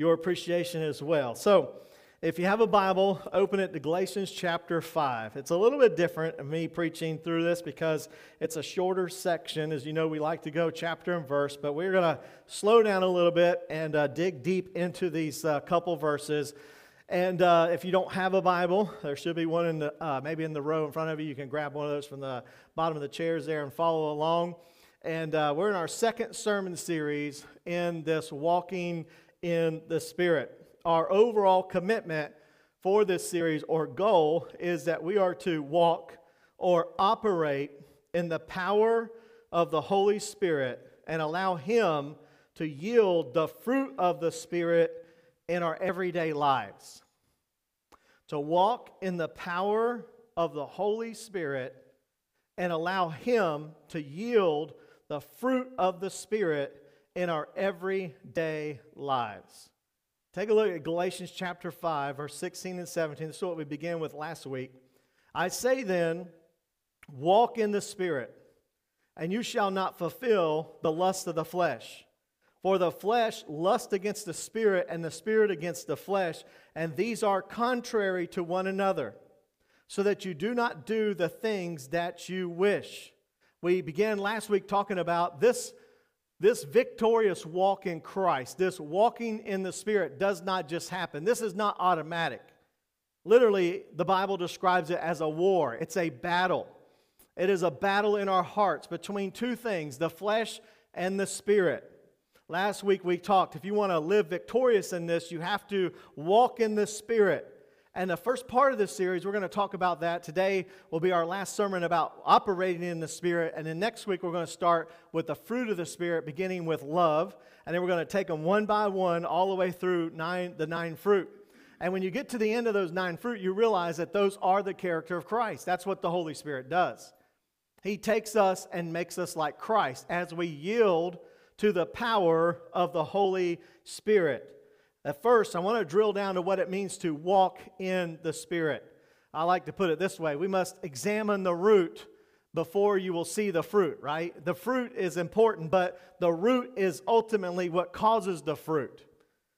your appreciation as well. So, if you have a Bible, open it to Galatians chapter 5. It's a little bit different of me preaching through this because it's a shorter section. As you know, we like to go chapter and verse, but we're going to slow down a little bit and uh, dig deep into these uh, couple verses. And uh, if you don't have a Bible, there should be one in the, uh, maybe in the row in front of you. You can grab one of those from the bottom of the chairs there and follow along. And uh, we're in our second sermon series in this walking in the Spirit our overall commitment for this series or goal is that we are to walk or operate in the power of the Holy Spirit and allow Him to yield the fruit of the Spirit in our everyday lives. To walk in the power of the Holy Spirit and allow Him to yield the fruit of the Spirit in our everyday lives. Take a look at Galatians chapter 5, verse 16 and 17. This is what we began with last week. I say then, walk in the Spirit, and you shall not fulfill the lust of the flesh. For the flesh lusts against the Spirit, and the Spirit against the flesh, and these are contrary to one another, so that you do not do the things that you wish. We began last week talking about this this victorious walk in Christ, this walking in the Spirit, does not just happen. This is not automatic. Literally, the Bible describes it as a war, it's a battle. It is a battle in our hearts between two things the flesh and the spirit. Last week we talked if you want to live victorious in this, you have to walk in the spirit. And the first part of this series, we're going to talk about that. Today will be our last sermon about operating in the Spirit. And then next week, we're going to start with the fruit of the Spirit, beginning with love. And then we're going to take them one by one all the way through nine, the nine fruit. And when you get to the end of those nine fruit, you realize that those are the character of Christ. That's what the Holy Spirit does. He takes us and makes us like Christ as we yield to the power of the Holy Spirit. At first, I want to drill down to what it means to walk in the Spirit. I like to put it this way we must examine the root before you will see the fruit, right? The fruit is important, but the root is ultimately what causes the fruit.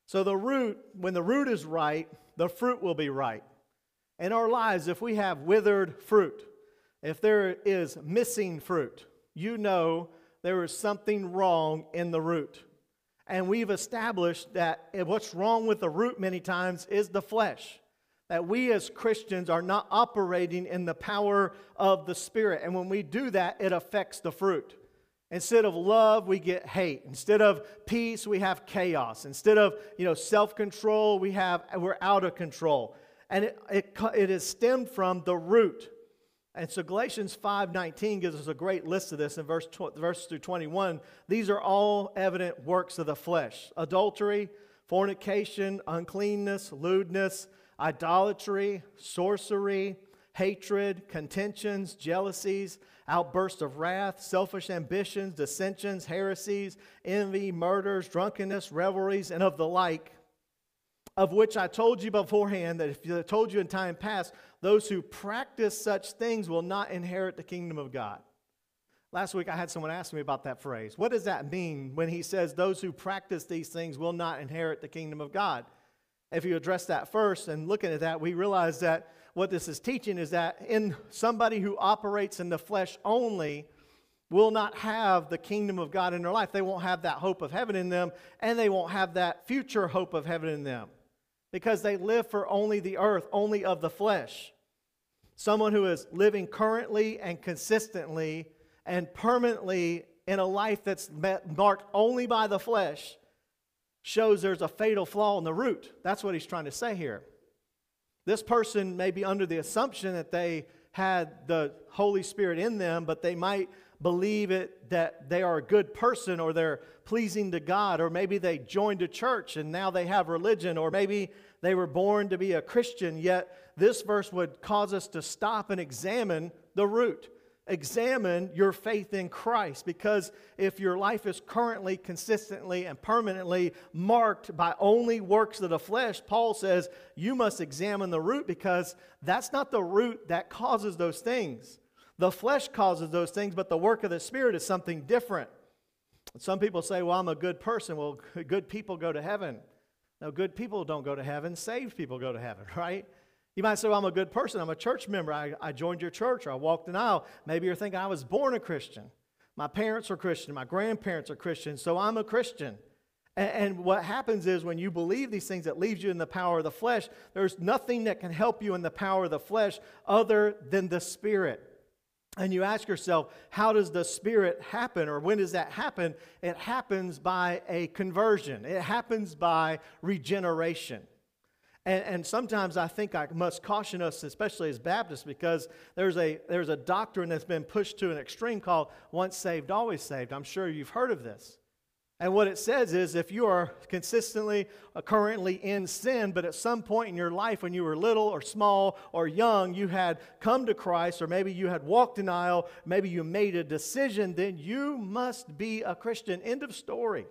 So, the root, when the root is right, the fruit will be right. In our lives, if we have withered fruit, if there is missing fruit, you know there is something wrong in the root. And we've established that what's wrong with the root many times is the flesh. That we as Christians are not operating in the power of the Spirit. And when we do that, it affects the fruit. Instead of love, we get hate. Instead of peace, we have chaos. Instead of you know self-control, we have we're out of control. And it, it, it is stemmed from the root. And so Galatians 5:19 gives us a great list of this in verse tw- through 21. These are all evident works of the flesh: adultery, fornication, uncleanness, lewdness, idolatry, sorcery, hatred, contentions, jealousies, outbursts of wrath, selfish ambitions, dissensions, heresies, envy, murders, drunkenness, revelries, and of the like of which I told you beforehand that if I told you in time past, those who practice such things will not inherit the kingdom of God. Last week I had someone ask me about that phrase. What does that mean when he says those who practice these things will not inherit the kingdom of God? If you address that first and looking at that, we realize that what this is teaching is that in somebody who operates in the flesh only will not have the kingdom of God in their life. They won't have that hope of heaven in them, and they won't have that future hope of heaven in them because they live for only the earth, only of the flesh. Someone who is living currently and consistently and permanently in a life that's marked only by the flesh shows there's a fatal flaw in the root. That's what he's trying to say here. This person may be under the assumption that they had the Holy Spirit in them, but they might believe it that they are a good person or they're pleasing to God, or maybe they joined a church and now they have religion, or maybe they were born to be a Christian, yet this verse would cause us to stop and examine the root. Examine your faith in Christ because if your life is currently, consistently, and permanently marked by only works of the flesh, Paul says you must examine the root because that's not the root that causes those things. The flesh causes those things, but the work of the Spirit is something different. Some people say, Well, I'm a good person. Well, good people go to heaven. No, good people don't go to heaven, saved people go to heaven, right? You might say, well, I'm a good person. I'm a church member. I, I joined your church or I walked an aisle. Maybe you're thinking, I was born a Christian. My parents are Christian. My grandparents are Christian. So I'm a Christian. And, and what happens is when you believe these things, it leaves you in the power of the flesh. There's nothing that can help you in the power of the flesh other than the Spirit. And you ask yourself, how does the Spirit happen, or when does that happen? It happens by a conversion, it happens by regeneration. And, and, sometimes I think I must caution us, especially as Baptists, because there's a, there's a doctrine that's been pushed to an extreme called once saved, always saved. I'm sure you've heard of this. And what it says is if you are consistently, uh, currently in sin, but at some point in your life when you were little or small or young, you had come to Christ, or maybe you had walked an aisle, maybe you made a decision, then you must be a Christian. End of story.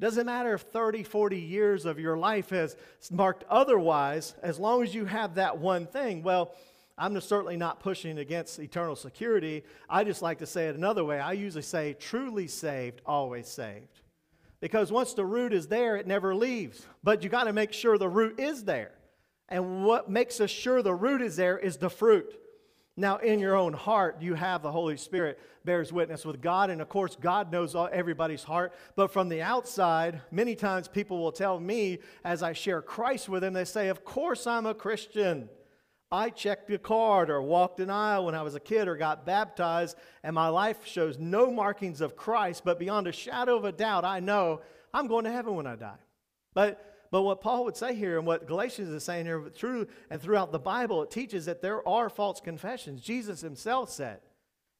Doesn't matter if 30, 40 years of your life has marked otherwise, as long as you have that one thing. Well, I'm certainly not pushing against eternal security. I just like to say it another way. I usually say, truly saved, always saved. Because once the root is there, it never leaves. But you got to make sure the root is there. And what makes us sure the root is there is the fruit. Now, in your own heart, you have the Holy Spirit bears witness with God. And of course, God knows everybody's heart. But from the outside, many times people will tell me as I share Christ with them, they say, Of course, I'm a Christian. I checked a card or walked an aisle when I was a kid or got baptized, and my life shows no markings of Christ, but beyond a shadow of a doubt, I know I'm going to heaven when I die. But but what Paul would say here and what Galatians is saying here through and throughout the Bible, it teaches that there are false confessions. Jesus himself said,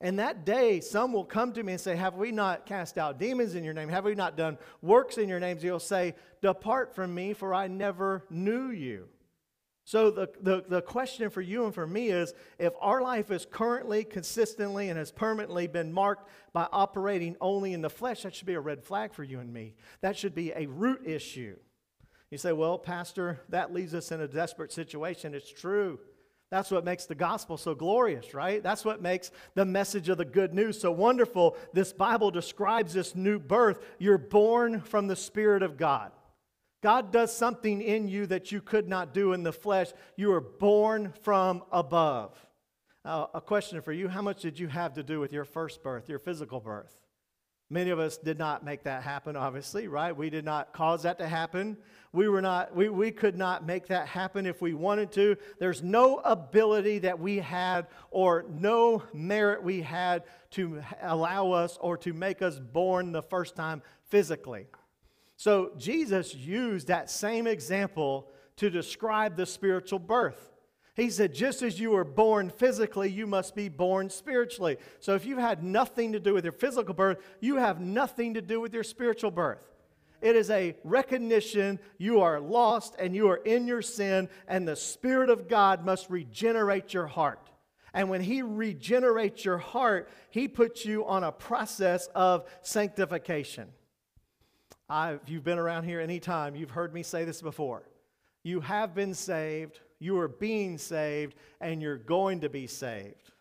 and that day, some will come to me and say, Have we not cast out demons in your name? Have we not done works in your name? He'll say, Depart from me, for I never knew you. So, the, the, the question for you and for me is if our life is currently, consistently, and has permanently been marked by operating only in the flesh, that should be a red flag for you and me. That should be a root issue. You say, well, Pastor, that leaves us in a desperate situation. It's true. That's what makes the gospel so glorious, right? That's what makes the message of the good news so wonderful. This Bible describes this new birth. You're born from the Spirit of God. God does something in you that you could not do in the flesh. You are born from above. Uh, a question for you How much did you have to do with your first birth, your physical birth? Many of us did not make that happen, obviously, right? We did not cause that to happen. We, were not, we, we could not make that happen if we wanted to. There's no ability that we had or no merit we had to allow us or to make us born the first time physically. So Jesus used that same example to describe the spiritual birth. He said, just as you were born physically, you must be born spiritually. So if you've had nothing to do with your physical birth, you have nothing to do with your spiritual birth. It is a recognition you are lost and you are in your sin, and the Spirit of God must regenerate your heart. And when He regenerates your heart, He puts you on a process of sanctification. I, if you've been around here any time, you've heard me say this before. You have been saved, you are being saved, and you're going to be saved.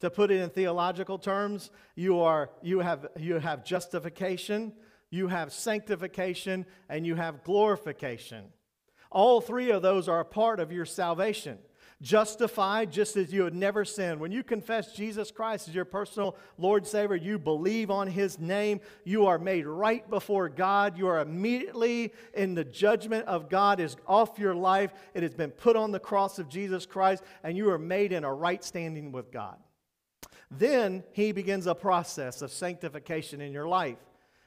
To put it in theological terms, you, are, you, have, you have justification, you have sanctification, and you have glorification. All three of those are a part of your salvation justified just as you had never sinned. When you confess Jesus Christ as your personal Lord Savior, you believe on His name, you are made right before God. You are immediately in the judgment of God is off your life. It has been put on the cross of Jesus Christ, and you are made in a right standing with God. Then He begins a process of sanctification in your life.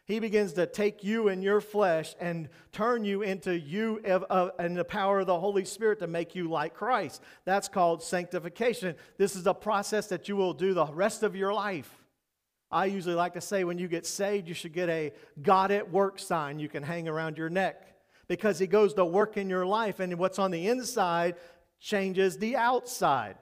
He begins to take you and your flesh and turn you into you and the power of the Holy Spirit to make you like Christ. That's called sanctification. This is a process that you will do the rest of your life. I usually like to say when you get saved, you should get a God at work sign you can hang around your neck because He goes to work in your life, and what's on the inside changes the outside.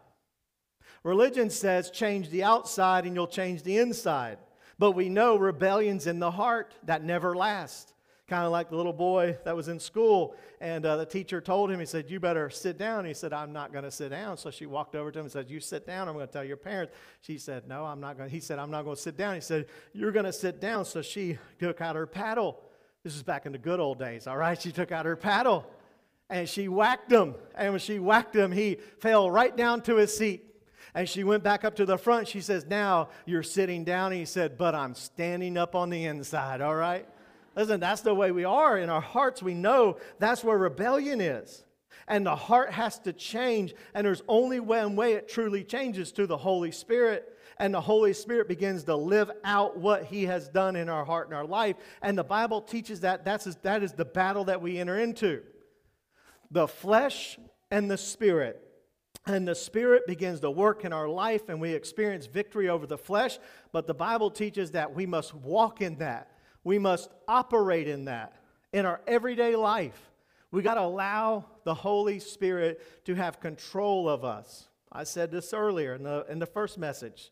Religion says change the outside and you'll change the inside. But we know rebellion's in the heart that never last. Kind of like the little boy that was in school, and uh, the teacher told him, he said, You better sit down. He said, I'm not going to sit down. So she walked over to him and said, You sit down. I'm going to tell your parents. She said, No, I'm not going. He said, I'm not going to sit down. He said, You're going to sit down. So she took out her paddle This is back in the good old days, all right? She took out her paddle and she whacked him. And when she whacked him, he fell right down to his seat. And she went back up to the front. She says, Now you're sitting down. And he said, But I'm standing up on the inside, all right? Listen, that's the way we are. In our hearts, we know that's where rebellion is. And the heart has to change. And there's only one way it truly changes to the Holy Spirit. And the Holy Spirit begins to live out what He has done in our heart and our life. And the Bible teaches that that's, that is the battle that we enter into the flesh and the spirit. And the Spirit begins to work in our life, and we experience victory over the flesh. But the Bible teaches that we must walk in that. We must operate in that in our everyday life. We got to allow the Holy Spirit to have control of us. I said this earlier in the, in the first message.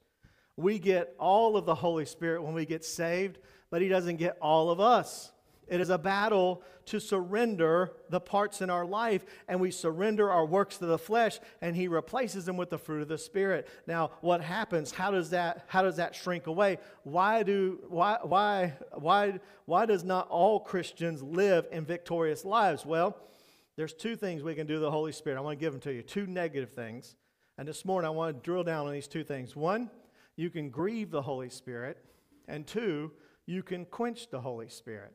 We get all of the Holy Spirit when we get saved, but He doesn't get all of us. It is a battle to surrender the parts in our life, and we surrender our works to the flesh, and He replaces them with the fruit of the Spirit. Now, what happens? How does that how does that shrink away? Why do why why why why does not all Christians live in victorious lives? Well, there's two things we can do the Holy Spirit. I want to give them to you. Two negative things. And this morning I want to drill down on these two things. One, you can grieve the Holy Spirit, and two, you can quench the Holy Spirit.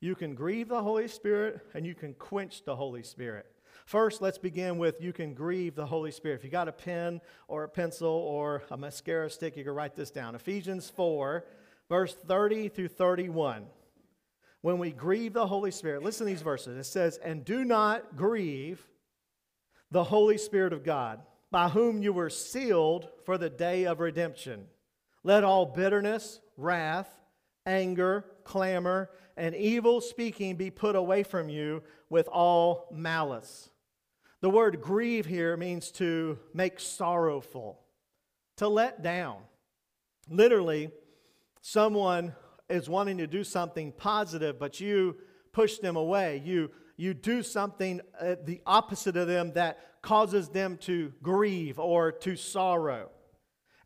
You can grieve the Holy Spirit and you can quench the Holy Spirit. First, let's begin with you can grieve the Holy Spirit. If you got a pen or a pencil or a mascara stick, you can write this down. Ephesians 4, verse 30 through 31. When we grieve the Holy Spirit, listen to these verses. It says, And do not grieve the Holy Spirit of God, by whom you were sealed for the day of redemption. Let all bitterness, wrath, anger, clamor, and evil speaking be put away from you with all malice. The word grieve here means to make sorrowful, to let down. Literally, someone is wanting to do something positive, but you push them away. You, you do something uh, the opposite of them that causes them to grieve or to sorrow.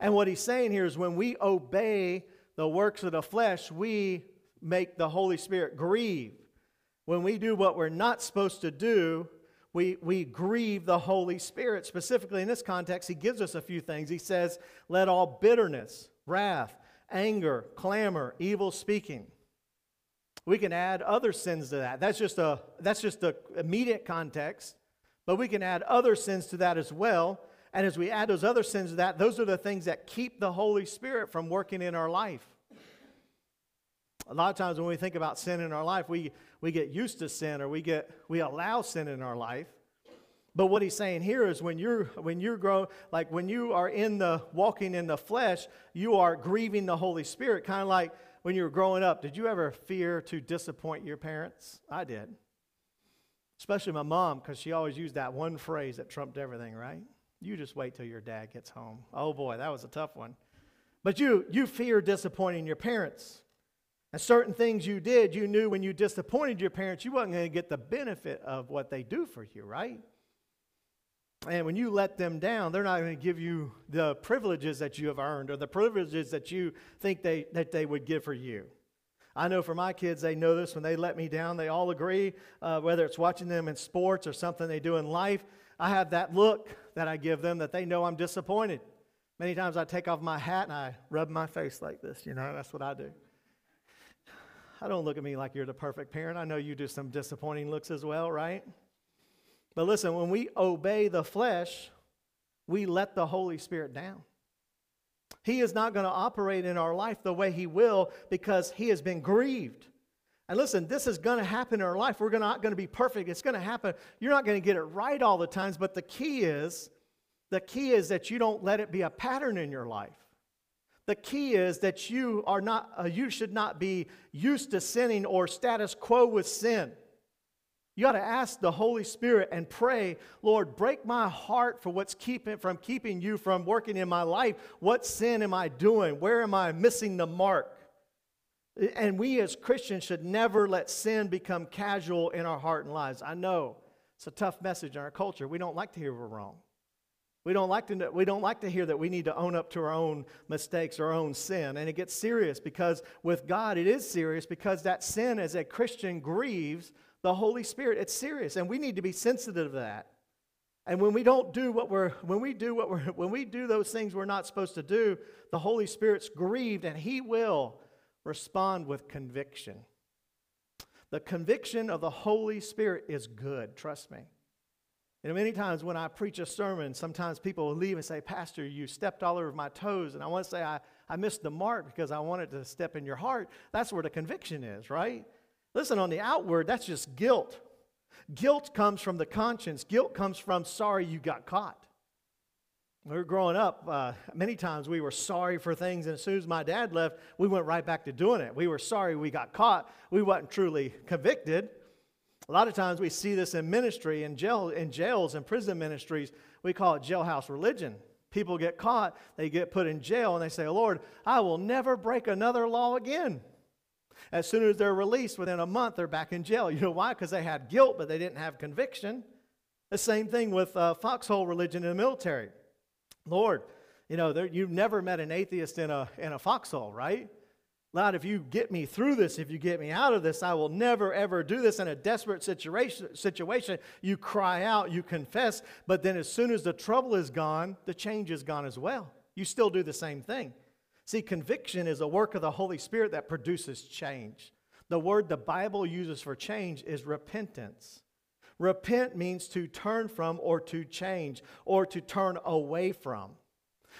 And what he's saying here is when we obey the works of the flesh, we make the Holy Spirit grieve. When we do what we're not supposed to do, we, we grieve the Holy Spirit. Specifically, in this context, he gives us a few things. He says, Let all bitterness, wrath, anger, clamor, evil speaking. We can add other sins to that. That's just a that's just the immediate context, but we can add other sins to that as well. And as we add those other sins to that, those are the things that keep the Holy Spirit from working in our life. A lot of times when we think about sin in our life, we, we get used to sin or we, get, we allow sin in our life. But what he's saying here is when you're when you're grow like when you are in the walking in the flesh, you are grieving the Holy Spirit, kind of like when you were growing up. Did you ever fear to disappoint your parents? I did. Especially my mom, because she always used that one phrase that trumped everything, right? You just wait till your dad gets home. Oh boy, that was a tough one. But you you fear disappointing your parents. And certain things you did, you knew when you disappointed your parents, you wasn't going to get the benefit of what they do for you, right? And when you let them down, they're not going to give you the privileges that you have earned or the privileges that you think they, that they would give for you. I know for my kids, they know this. When they let me down, they all agree, uh, whether it's watching them in sports or something they do in life. I have that look that I give them that they know I'm disappointed. Many times I take off my hat and I rub my face like this, you know, that's what I do. I don't look at me like you're the perfect parent. I know you do some disappointing looks as well, right? But listen, when we obey the flesh, we let the Holy Spirit down. He is not going to operate in our life the way He will because He has been grieved. And listen, this is going to happen in our life. We're not going to be perfect. It's going to happen. You're not going to get it right all the times, but the key is the key is that you don't let it be a pattern in your life. The key is that you are not uh, you should not be used to sinning or status quo with sin. You got to ask the Holy Spirit and pray, Lord, break my heart for what's keeping from keeping you from working in my life. What sin am I doing? Where am I missing the mark? And we as Christians should never let sin become casual in our heart and lives. I know it's a tough message in our culture. We don't like to hear we're wrong. We don't, like to, we don't like to hear that we need to own up to our own mistakes, our own sin. And it gets serious because with God, it is serious because that sin as a Christian grieves the Holy Spirit. It's serious, and we need to be sensitive to that. And when we don't do what we're, when we do what we're, when we do those things we're not supposed to do, the Holy Spirit's grieved and He will respond with conviction. The conviction of the Holy Spirit is good, trust me. Know, many times when I preach a sermon, sometimes people will leave and say, Pastor, you stepped all over my toes. And I want to say, I, I missed the mark because I wanted to step in your heart. That's where the conviction is, right? Listen, on the outward, that's just guilt. Guilt comes from the conscience, guilt comes from sorry you got caught. When we were growing up, uh, many times we were sorry for things, and as soon as my dad left, we went right back to doing it. We were sorry we got caught. We wasn't truly convicted. A lot of times we see this in ministry, in, jail, in jails prison ministries. We call it jailhouse religion. People get caught, they get put in jail, and they say, Lord, I will never break another law again. As soon as they're released, within a month, they're back in jail. You know why? Because they had guilt, but they didn't have conviction. The same thing with uh, foxhole religion in the military. Lord, you know, there, you've never met an atheist in a, in a foxhole, right? Lord, if you get me through this, if you get me out of this, I will never ever do this in a desperate situation. Situation, you cry out, you confess, but then as soon as the trouble is gone, the change is gone as well. You still do the same thing. See, conviction is a work of the Holy Spirit that produces change. The word the Bible uses for change is repentance. Repent means to turn from or to change or to turn away from.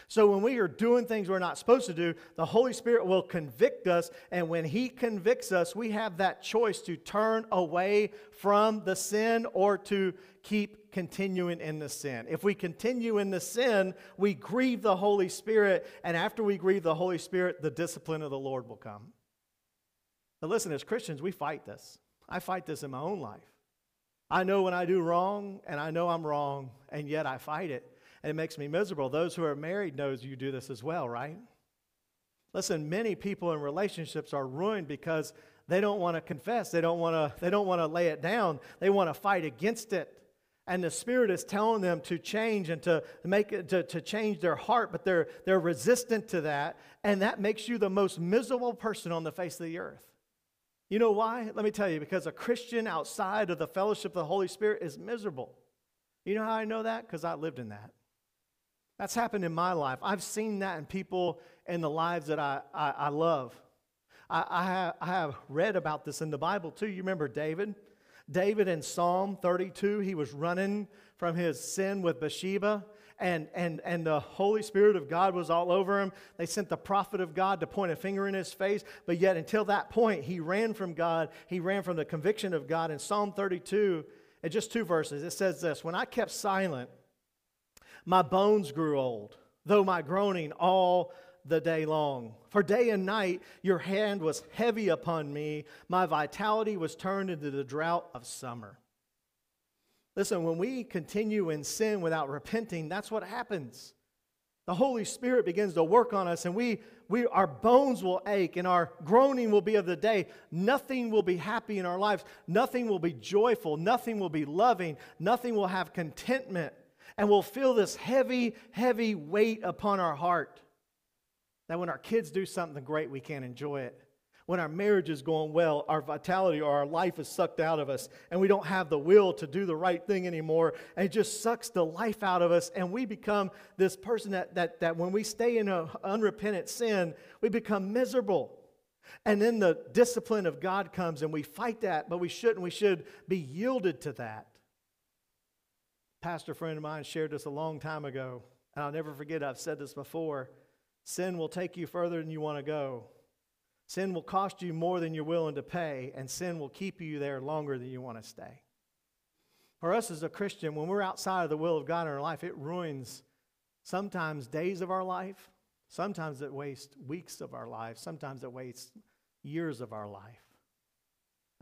So when we are doing things we're not supposed to do, the Holy Spirit will convict us. And when He convicts us, we have that choice to turn away from the sin or to keep continuing in the sin. If we continue in the sin, we grieve the Holy Spirit. And after we grieve the Holy Spirit, the discipline of the Lord will come. But listen, as Christians, we fight this. I fight this in my own life. I know when I do wrong, and I know I'm wrong, and yet I fight it and it makes me miserable. Those who are married knows you do this as well, right? Listen, many people in relationships are ruined because they don't want to confess. They don't want to they don't want to lay it down. They want to fight against it. And the Spirit is telling them to change and to make it to, to change their heart, but they're they're resistant to that, and that makes you the most miserable person on the face of the earth. You know why? Let me tell you, because a Christian outside of the fellowship of the Holy Spirit is miserable. You know how I know that? Because I lived in that. That's happened in my life. I've seen that in people in the lives that I, I, I love. I, I, have, I have read about this in the Bible too. You remember David? David in Psalm 32, he was running from his sin with Bathsheba, and, and, and the Holy Spirit of God was all over him. They sent the prophet of God to point a finger in his face, but yet until that point, he ran from God. He ran from the conviction of God. In Psalm 32, in just two verses, it says this When I kept silent, my bones grew old, though my groaning all the day long. For day and night your hand was heavy upon me. My vitality was turned into the drought of summer. Listen, when we continue in sin without repenting, that's what happens. The Holy Spirit begins to work on us, and we, we, our bones will ache, and our groaning will be of the day. Nothing will be happy in our lives. Nothing will be joyful. Nothing will be loving. Nothing will have contentment and we'll feel this heavy, heavy weight upon our heart. That when our kids do something great, we can't enjoy it. When our marriage is going well, our vitality or our life is sucked out of us, and we don't have the will to do the right thing anymore, and it just sucks the life out of us, and we become this person that, that, that when we stay in an unrepentant sin, we become miserable. And then the discipline of God comes, and we fight that, but we shouldn't. We should be yielded to that pastor friend of mine shared this a long time ago, and I'll never forget, I've said this before. Sin will take you further than you want to go. Sin will cost you more than you're willing to pay, and sin will keep you there longer than you want to stay. For us as a Christian, when we're outside of the will of God in our life, it ruins sometimes days of our life, sometimes it wastes weeks of our life, sometimes it wastes years of our life.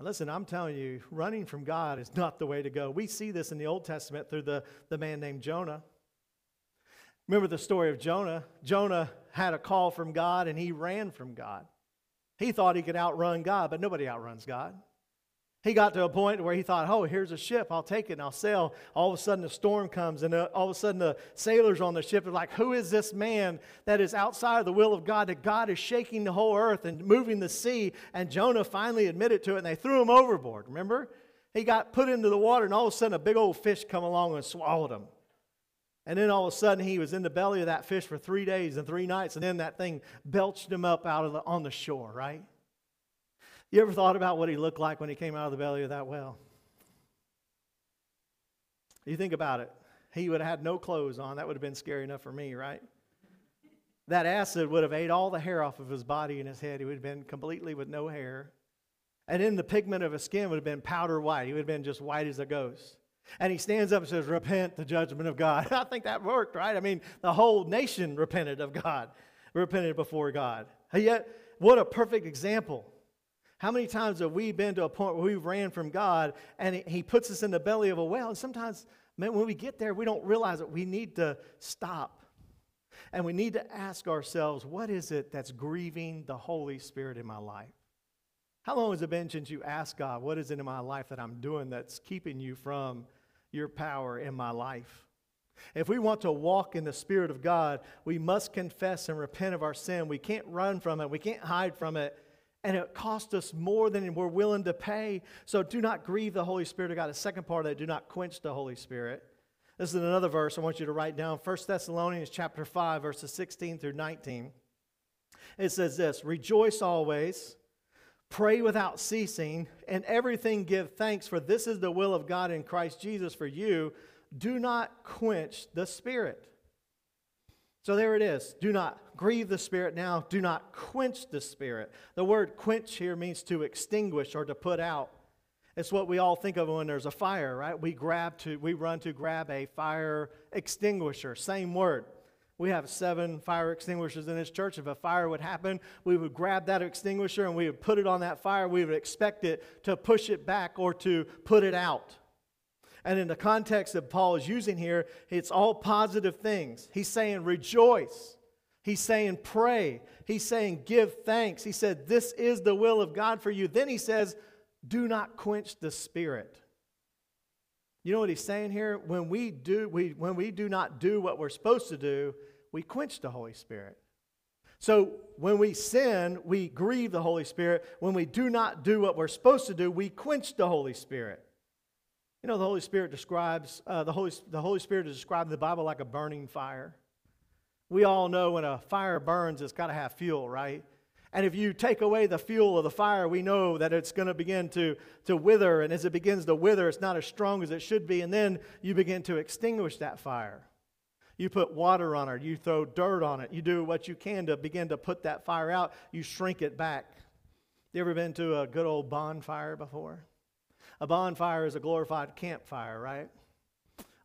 Listen, I'm telling you, running from God is not the way to go. We see this in the Old Testament through the, the man named Jonah. Remember the story of Jonah? Jonah had a call from God and he ran from God. He thought he could outrun God, but nobody outruns God. He got to a point where he thought, oh, here's a ship. I'll take it and I'll sail. All of a sudden, a storm comes, and uh, all of a sudden, the sailors on the ship are like, who is this man that is outside of the will of God? That God is shaking the whole earth and moving the sea. And Jonah finally admitted to it, and they threw him overboard. Remember? He got put into the water, and all of a sudden, a big old fish come along and swallowed him. And then all of a sudden, he was in the belly of that fish for three days and three nights, and then that thing belched him up out of the, on the shore, right? You ever thought about what he looked like when he came out of the belly of that well? You think about it. He would have had no clothes on. That would have been scary enough for me, right? That acid would have ate all the hair off of his body and his head. He would have been completely with no hair. And then the pigment of his skin would have been powder white. He would have been just white as a ghost. And he stands up and says, Repent the judgment of God. I think that worked, right? I mean, the whole nation repented of God, repented before God. yet, what a perfect example how many times have we been to a point where we ran from God and He puts us in the belly of a whale? And sometimes, man, when we get there, we don't realize that we need to stop. And we need to ask ourselves, what is it that's grieving the Holy Spirit in my life? How long has it been since you asked God, what is it in my life that I'm doing that's keeping you from your power in my life? If we want to walk in the Spirit of God, we must confess and repent of our sin. We can't run from it, we can't hide from it and it costs us more than we're willing to pay. So do not grieve the Holy Spirit of God. The second part of that, do not quench the Holy Spirit. This is another verse I want you to write down. 1 Thessalonians chapter 5, verses 16 through 19. It says this Rejoice always, pray without ceasing, and everything give thanks, for this is the will of God in Christ Jesus for you. Do not quench the Spirit. So there it is. Do not grieve the Spirit now. Do not quench the Spirit. The word quench here means to extinguish or to put out. It's what we all think of when there's a fire, right? We grab to, we run to grab a fire extinguisher. Same word. We have seven fire extinguishers in this church. If a fire would happen, we would grab that extinguisher and we would put it on that fire. We would expect it to push it back or to put it out. And in the context that Paul is using here, it's all positive things. He's saying rejoice. He's saying pray. He's saying give thanks. He said, This is the will of God for you. Then he says, Do not quench the spirit. You know what he's saying here? When we do, we, when we do not do what we're supposed to do, we quench the Holy Spirit. So when we sin, we grieve the Holy Spirit. When we do not do what we're supposed to do, we quench the Holy Spirit. You know, the Holy Spirit describes, uh, the, Holy, the Holy Spirit is described in the Bible like a burning fire. We all know when a fire burns, it's got to have fuel, right? And if you take away the fuel of the fire, we know that it's going to begin to, to wither. And as it begins to wither, it's not as strong as it should be. And then you begin to extinguish that fire. You put water on it, you throw dirt on it, you do what you can to begin to put that fire out, you shrink it back. You ever been to a good old bonfire before? A bonfire is a glorified campfire, right?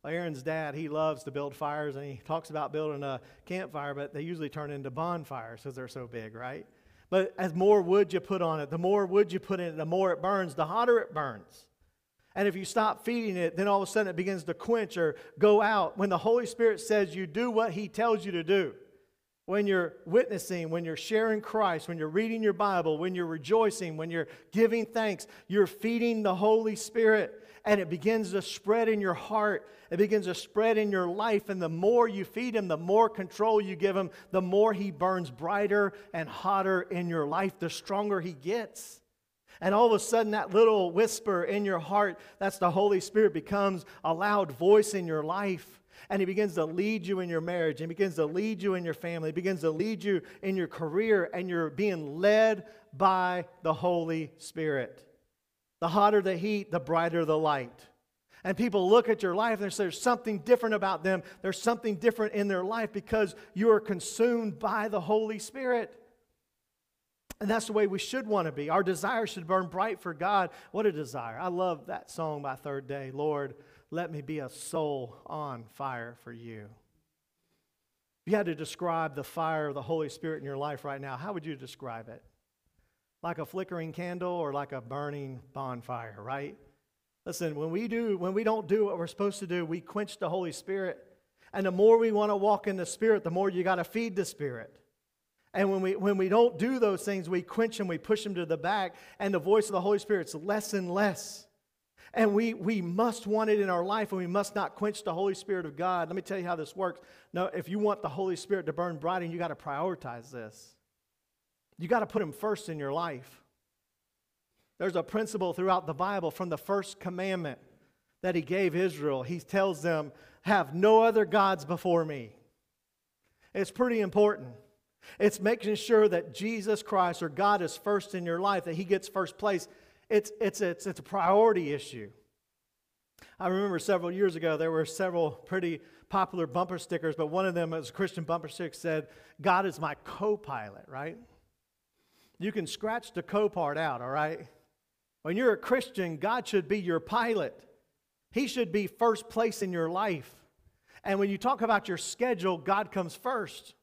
Aaron's dad, he loves to build fires and he talks about building a campfire, but they usually turn into bonfires because they're so big, right? But as more wood you put on it, the more wood you put in it, the more it burns, the hotter it burns. And if you stop feeding it, then all of a sudden it begins to quench or go out. When the Holy Spirit says you do what He tells you to do, when you're witnessing, when you're sharing Christ, when you're reading your Bible, when you're rejoicing, when you're giving thanks, you're feeding the Holy Spirit. And it begins to spread in your heart. It begins to spread in your life. And the more you feed Him, the more control you give Him, the more He burns brighter and hotter in your life, the stronger He gets. And all of a sudden, that little whisper in your heart, that's the Holy Spirit, becomes a loud voice in your life and He begins to lead you in your marriage, He begins to lead you in your family, He begins to lead you in your career, and you're being led by the Holy Spirit. The hotter the heat, the brighter the light. And people look at your life and say there's something different about them. There's something different in their life because you are consumed by the Holy Spirit. And that's the way we should want to be. Our desire should burn bright for God. What a desire. I love that song by Third Day. Lord, let me be a soul on fire for you. If you had to describe the fire of the Holy Spirit in your life right now, how would you describe it? Like a flickering candle or like a burning bonfire, right? Listen, when we do, when we don't do what we're supposed to do, we quench the Holy Spirit. And the more we want to walk in the Spirit, the more you got to feed the Spirit. And when we, when we don't do those things, we quench them, we push them to the back, and the voice of the Holy Spirit's less and less. And we, we must want it in our life, and we must not quench the Holy Spirit of God. Let me tell you how this works. No, if you want the Holy Spirit to burn bright, and you got to prioritize this. You got to put Him first in your life. There's a principle throughout the Bible from the first commandment that He gave Israel. He tells them, Have no other gods before me. It's pretty important. It's making sure that Jesus Christ or God is first in your life, that He gets first place. It's, it's, it's, it's a priority issue. I remember several years ago, there were several pretty popular bumper stickers, but one of them, as a Christian bumper sticker, said, God is my co pilot, right? You can scratch the co part out, all right? When you're a Christian, God should be your pilot. He should be first place in your life. And when you talk about your schedule, God comes first.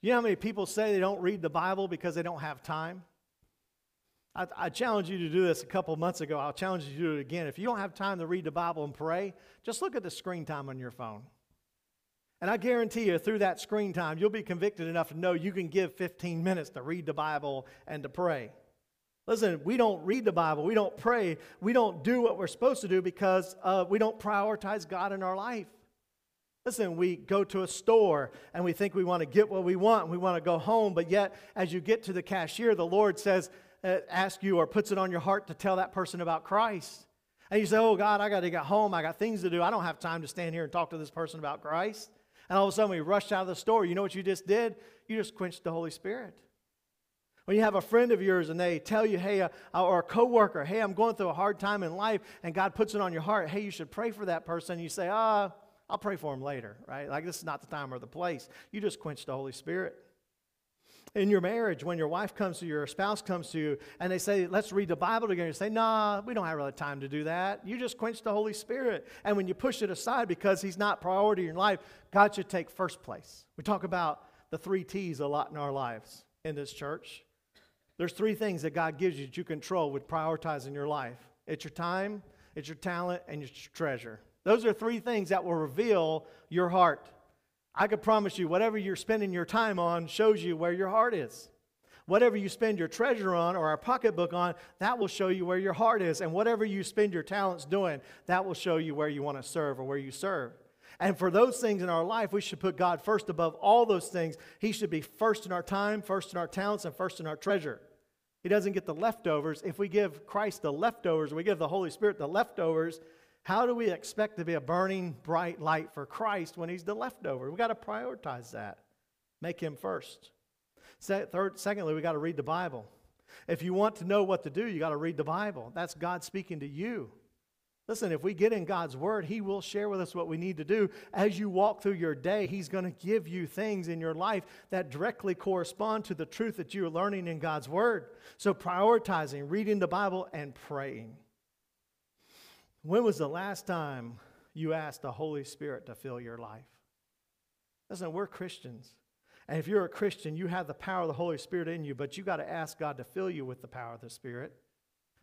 You know how many people say they don't read the Bible because they don't have time? I, I challenge you to do this a couple months ago. I'll challenge you to do it again. If you don't have time to read the Bible and pray, just look at the screen time on your phone. And I guarantee you, through that screen time, you'll be convicted enough to know you can give 15 minutes to read the Bible and to pray. Listen, we don't read the Bible, we don't pray, we don't do what we're supposed to do because uh, we don't prioritize God in our life. Listen, we go to a store and we think we want to get what we want, we want to go home, but yet as you get to the cashier, the Lord says, uh, ask you or puts it on your heart to tell that person about Christ. And you say, Oh God, I got to get home. I got things to do. I don't have time to stand here and talk to this person about Christ. And all of a sudden we rush out of the store. You know what you just did? You just quenched the Holy Spirit. When you have a friend of yours and they tell you, hey, uh, or a coworker, hey, I'm going through a hard time in life, and God puts it on your heart, hey, you should pray for that person. You say, ah, I'll pray for him later, right? Like this is not the time or the place. You just quench the Holy Spirit. In your marriage, when your wife comes to you, your spouse comes to you, and they say, let's read the Bible together, you say, nah, we don't have really time to do that. You just quench the Holy Spirit. And when you push it aside because he's not priority in your life, God should take first place. We talk about the three T's a lot in our lives in this church. There's three things that God gives you that you control with prioritizing your life. It's your time, it's your talent, and your treasure. Those are three things that will reveal your heart. I can promise you, whatever you're spending your time on shows you where your heart is. Whatever you spend your treasure on or a pocketbook on, that will show you where your heart is. And whatever you spend your talents doing, that will show you where you want to serve or where you serve. And for those things in our life, we should put God first above all those things. He should be first in our time, first in our talents, and first in our treasure. He doesn't get the leftovers. If we give Christ the leftovers, we give the Holy Spirit the leftovers, how do we expect to be a burning bright light for Christ when he's the leftover? We've got to prioritize that. Make him first. Third, secondly, we got to read the Bible. If you want to know what to do, you got to read the Bible. That's God speaking to you. Listen, if we get in God's Word, He will share with us what we need to do. As you walk through your day, He's going to give you things in your life that directly correspond to the truth that you're learning in God's Word. So, prioritizing, reading the Bible, and praying. When was the last time you asked the Holy Spirit to fill your life? Listen, we're Christians. And if you're a Christian, you have the power of the Holy Spirit in you, but you got to ask God to fill you with the power of the Spirit.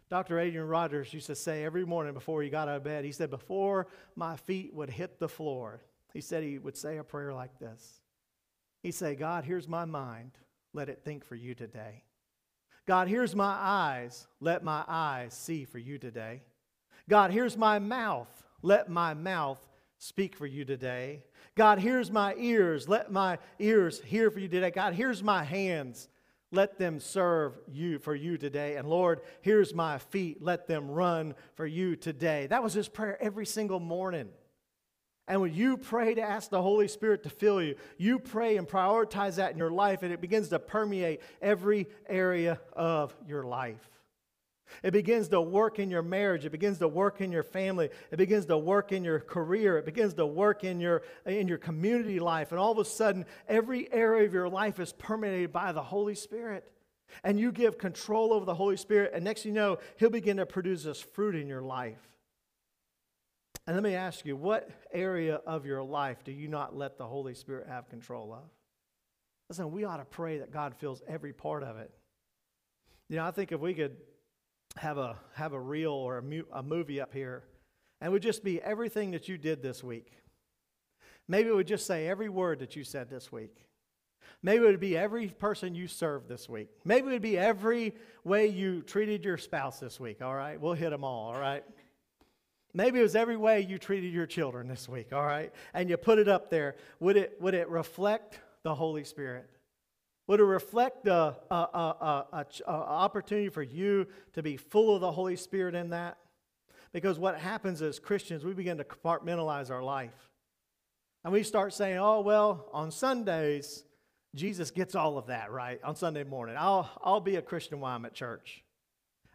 Dr. Adrian Rogers used to say every morning before he got out of bed, he said, Before my feet would hit the floor, he said he would say a prayer like this. He'd say, God, here's my mind. Let it think for you today. God, here's my eyes. Let my eyes see for you today. God, here's my mouth. Let my mouth speak for you today. God, here's my ears. Let my ears hear for you today. God, here's my hands. Let them serve you for you today. And Lord, here's my feet. Let them run for you today. That was his prayer every single morning. And when you pray to ask the Holy Spirit to fill you, you pray and prioritize that in your life, and it begins to permeate every area of your life. It begins to work in your marriage. It begins to work in your family. It begins to work in your career. It begins to work in your, in your community life. And all of a sudden, every area of your life is permeated by the Holy Spirit. And you give control over the Holy Spirit, and next you know, He'll begin to produce this fruit in your life. And let me ask you, what area of your life do you not let the Holy Spirit have control of? Listen, we ought to pray that God fills every part of it. You know, I think if we could have a have a reel or a, mu- a movie up here, and it would just be everything that you did this week. Maybe it would just say every word that you said this week. Maybe it would be every person you served this week. Maybe it would be every way you treated your spouse this week, all right? We'll hit them all, all right? Maybe it was every way you treated your children this week, all right? And you put it up there. Would it, would it reflect the Holy Spirit? Would it reflect the uh, uh, uh, opportunity for you to be full of the Holy Spirit in that? Because what happens as Christians, we begin to compartmentalize our life. And we start saying, oh, well, on Sundays, Jesus gets all of that, right? On Sunday morning. I'll, I'll be a Christian while I'm at church.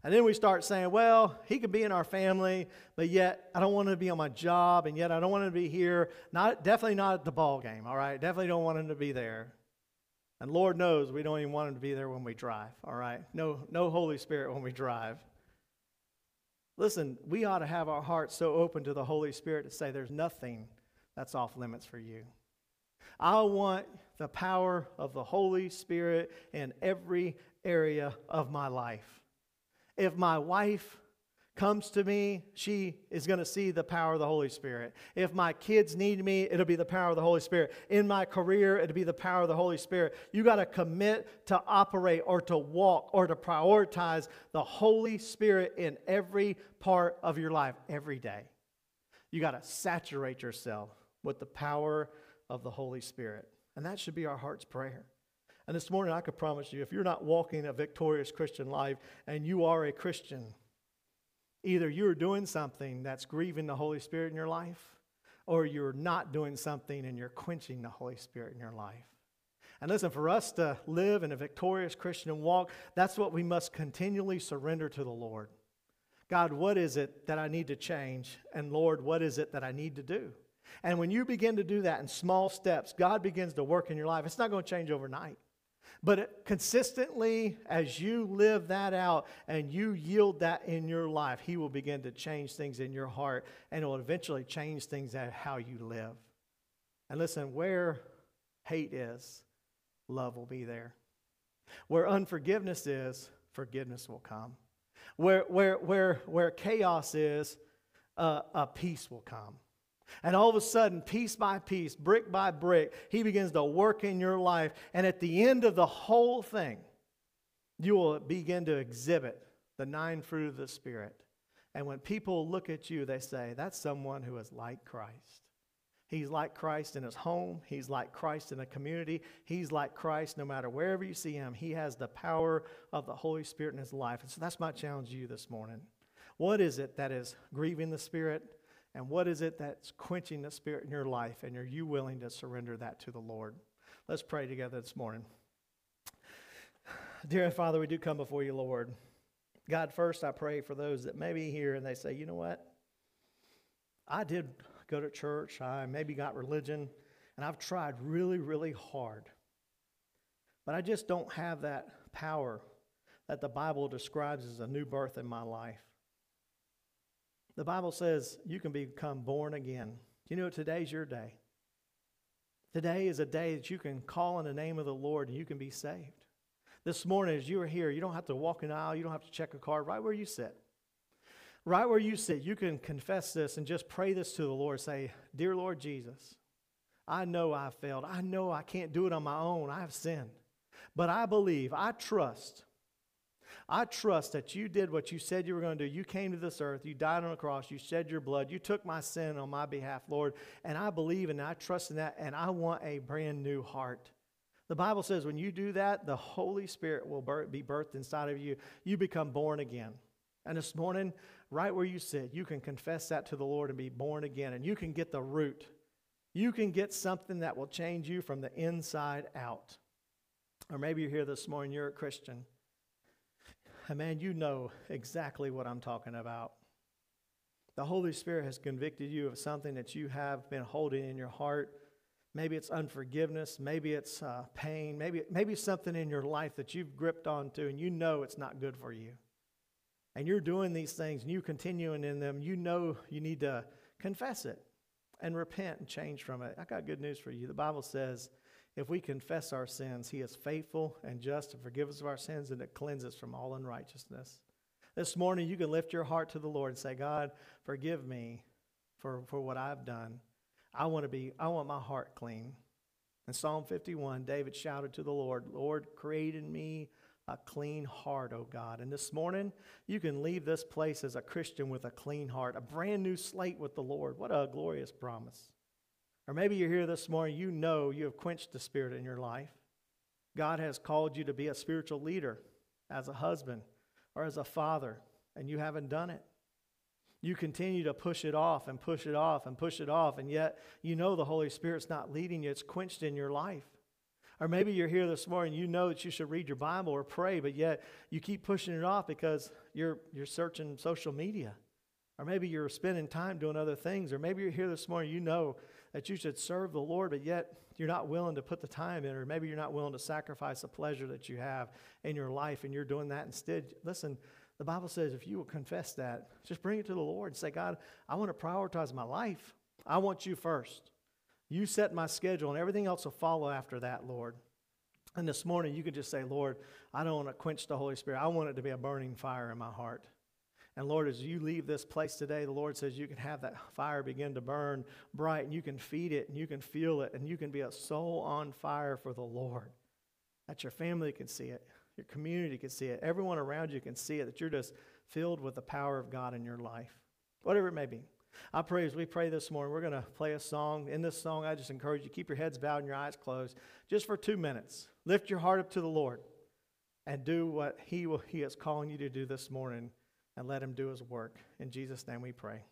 And then we start saying, well, he could be in our family, but yet I don't want him to be on my job, and yet I don't want him to be here. Not, definitely not at the ball game, all right? Definitely don't want him to be there. And Lord knows we don't even want him to be there when we drive, all right? No, no Holy Spirit when we drive. Listen, we ought to have our hearts so open to the Holy Spirit to say there's nothing that's off limits for you. I want the power of the Holy Spirit in every area of my life. If my wife comes to me, she is going to see the power of the Holy Spirit. If my kids need me, it'll be the power of the Holy Spirit. In my career, it'll be the power of the Holy Spirit. You got to commit to operate or to walk or to prioritize the Holy Spirit in every part of your life every day. You got to saturate yourself with the power of the Holy Spirit. And that should be our heart's prayer. And this morning, I could promise you, if you're not walking a victorious Christian life and you are a Christian, either you're doing something that's grieving the Holy Spirit in your life, or you're not doing something and you're quenching the Holy Spirit in your life. And listen, for us to live in a victorious Christian walk, that's what we must continually surrender to the Lord. God, what is it that I need to change? And Lord, what is it that I need to do? And when you begin to do that in small steps, God begins to work in your life. It's not going to change overnight. But consistently, as you live that out and you yield that in your life, He will begin to change things in your heart and it will eventually change things at how you live. And listen, where hate is, love will be there. Where unforgiveness is, forgiveness will come. Where, where, where, where chaos is, uh, a peace will come. And all of a sudden, piece by piece, brick by brick, he begins to work in your life. And at the end of the whole thing, you will begin to exhibit the nine fruit of the Spirit. And when people look at you, they say, That's someone who is like Christ. He's like Christ in his home. He's like Christ in a community. He's like Christ no matter wherever you see him. He has the power of the Holy Spirit in his life. And so that's my challenge to you this morning. What is it that is grieving the Spirit? And what is it that's quenching the Spirit in your life? And are you willing to surrender that to the Lord? Let's pray together this morning. Dear Father, we do come before you, Lord. God, first I pray for those that may be here and they say, you know what? I did go to church, I maybe got religion, and I've tried really, really hard. But I just don't have that power that the Bible describes as a new birth in my life. The Bible says you can become born again. You know, today's your day. Today is a day that you can call in the name of the Lord and you can be saved. This morning, as you are here, you don't have to walk an aisle, you don't have to check a card, right where you sit. Right where you sit, you can confess this and just pray this to the Lord. Say, Dear Lord Jesus, I know I failed. I know I can't do it on my own. I have sinned. But I believe, I trust I trust that you did what you said you were going to do. You came to this earth, you died on a cross, you shed your blood, you took my sin on my behalf, Lord. And I believe and I trust in that, and I want a brand new heart. The Bible says when you do that, the Holy Spirit will be birthed inside of you. You become born again. And this morning, right where you sit, you can confess that to the Lord and be born again. And you can get the root. You can get something that will change you from the inside out. Or maybe you're here this morning, you're a Christian man, you know exactly what I'm talking about. The Holy Spirit has convicted you of something that you have been holding in your heart. Maybe it's unforgiveness. Maybe it's uh, pain. Maybe, maybe something in your life that you've gripped onto and you know it's not good for you. And you're doing these things and you continuing in them. You know you need to confess it and repent and change from it. I got good news for you. The Bible says if we confess our sins, He is faithful and just to forgive us of our sins and to cleanse us from all unrighteousness. This morning, you can lift your heart to the Lord and say, God, forgive me for, for what I've done. I want to be, I want my heart clean. In Psalm 51, David shouted to the Lord, Lord, create in me a clean heart, O God. And this morning, you can leave this place as a Christian with a clean heart, a brand new slate with the Lord. What a glorious promise. Or maybe you're here this morning, you know you have quenched the Spirit in your life. God has called you to be a spiritual leader as a husband or as a father, and you haven't done it. You continue to push it off and push it off and push it off, and yet you know the Holy Spirit's not leading you, it's quenched in your life. Or maybe you're here this morning, you know that you should read your Bible or pray, but yet you keep pushing it off because you're, you're searching social media. Or maybe you're spending time doing other things. Or maybe you're here this morning, you know that you should serve the Lord, but yet you're not willing to put the time in, or maybe you're not willing to sacrifice the pleasure that you have in your life, and you're doing that instead. Listen, the Bible says if you will confess that, just bring it to the Lord and say, God, I want to prioritize my life. I want you first. You set my schedule, and everything else will follow after that, Lord. And this morning, you could just say, Lord, I don't want to quench the Holy Spirit. I want it to be a burning fire in my heart. And Lord, as you leave this place today, the Lord says you can have that fire begin to burn bright, and you can feed it, and you can feel it, and you can be a soul on fire for the Lord. That your family can see it, your community can see it, everyone around you can see it, that you're just filled with the power of God in your life, whatever it may be. I pray as we pray this morning, we're going to play a song. In this song, I just encourage you keep your heads bowed and your eyes closed just for two minutes. Lift your heart up to the Lord and do what He, will, he is calling you to do this morning and let Him do His work. In Jesus' name we pray.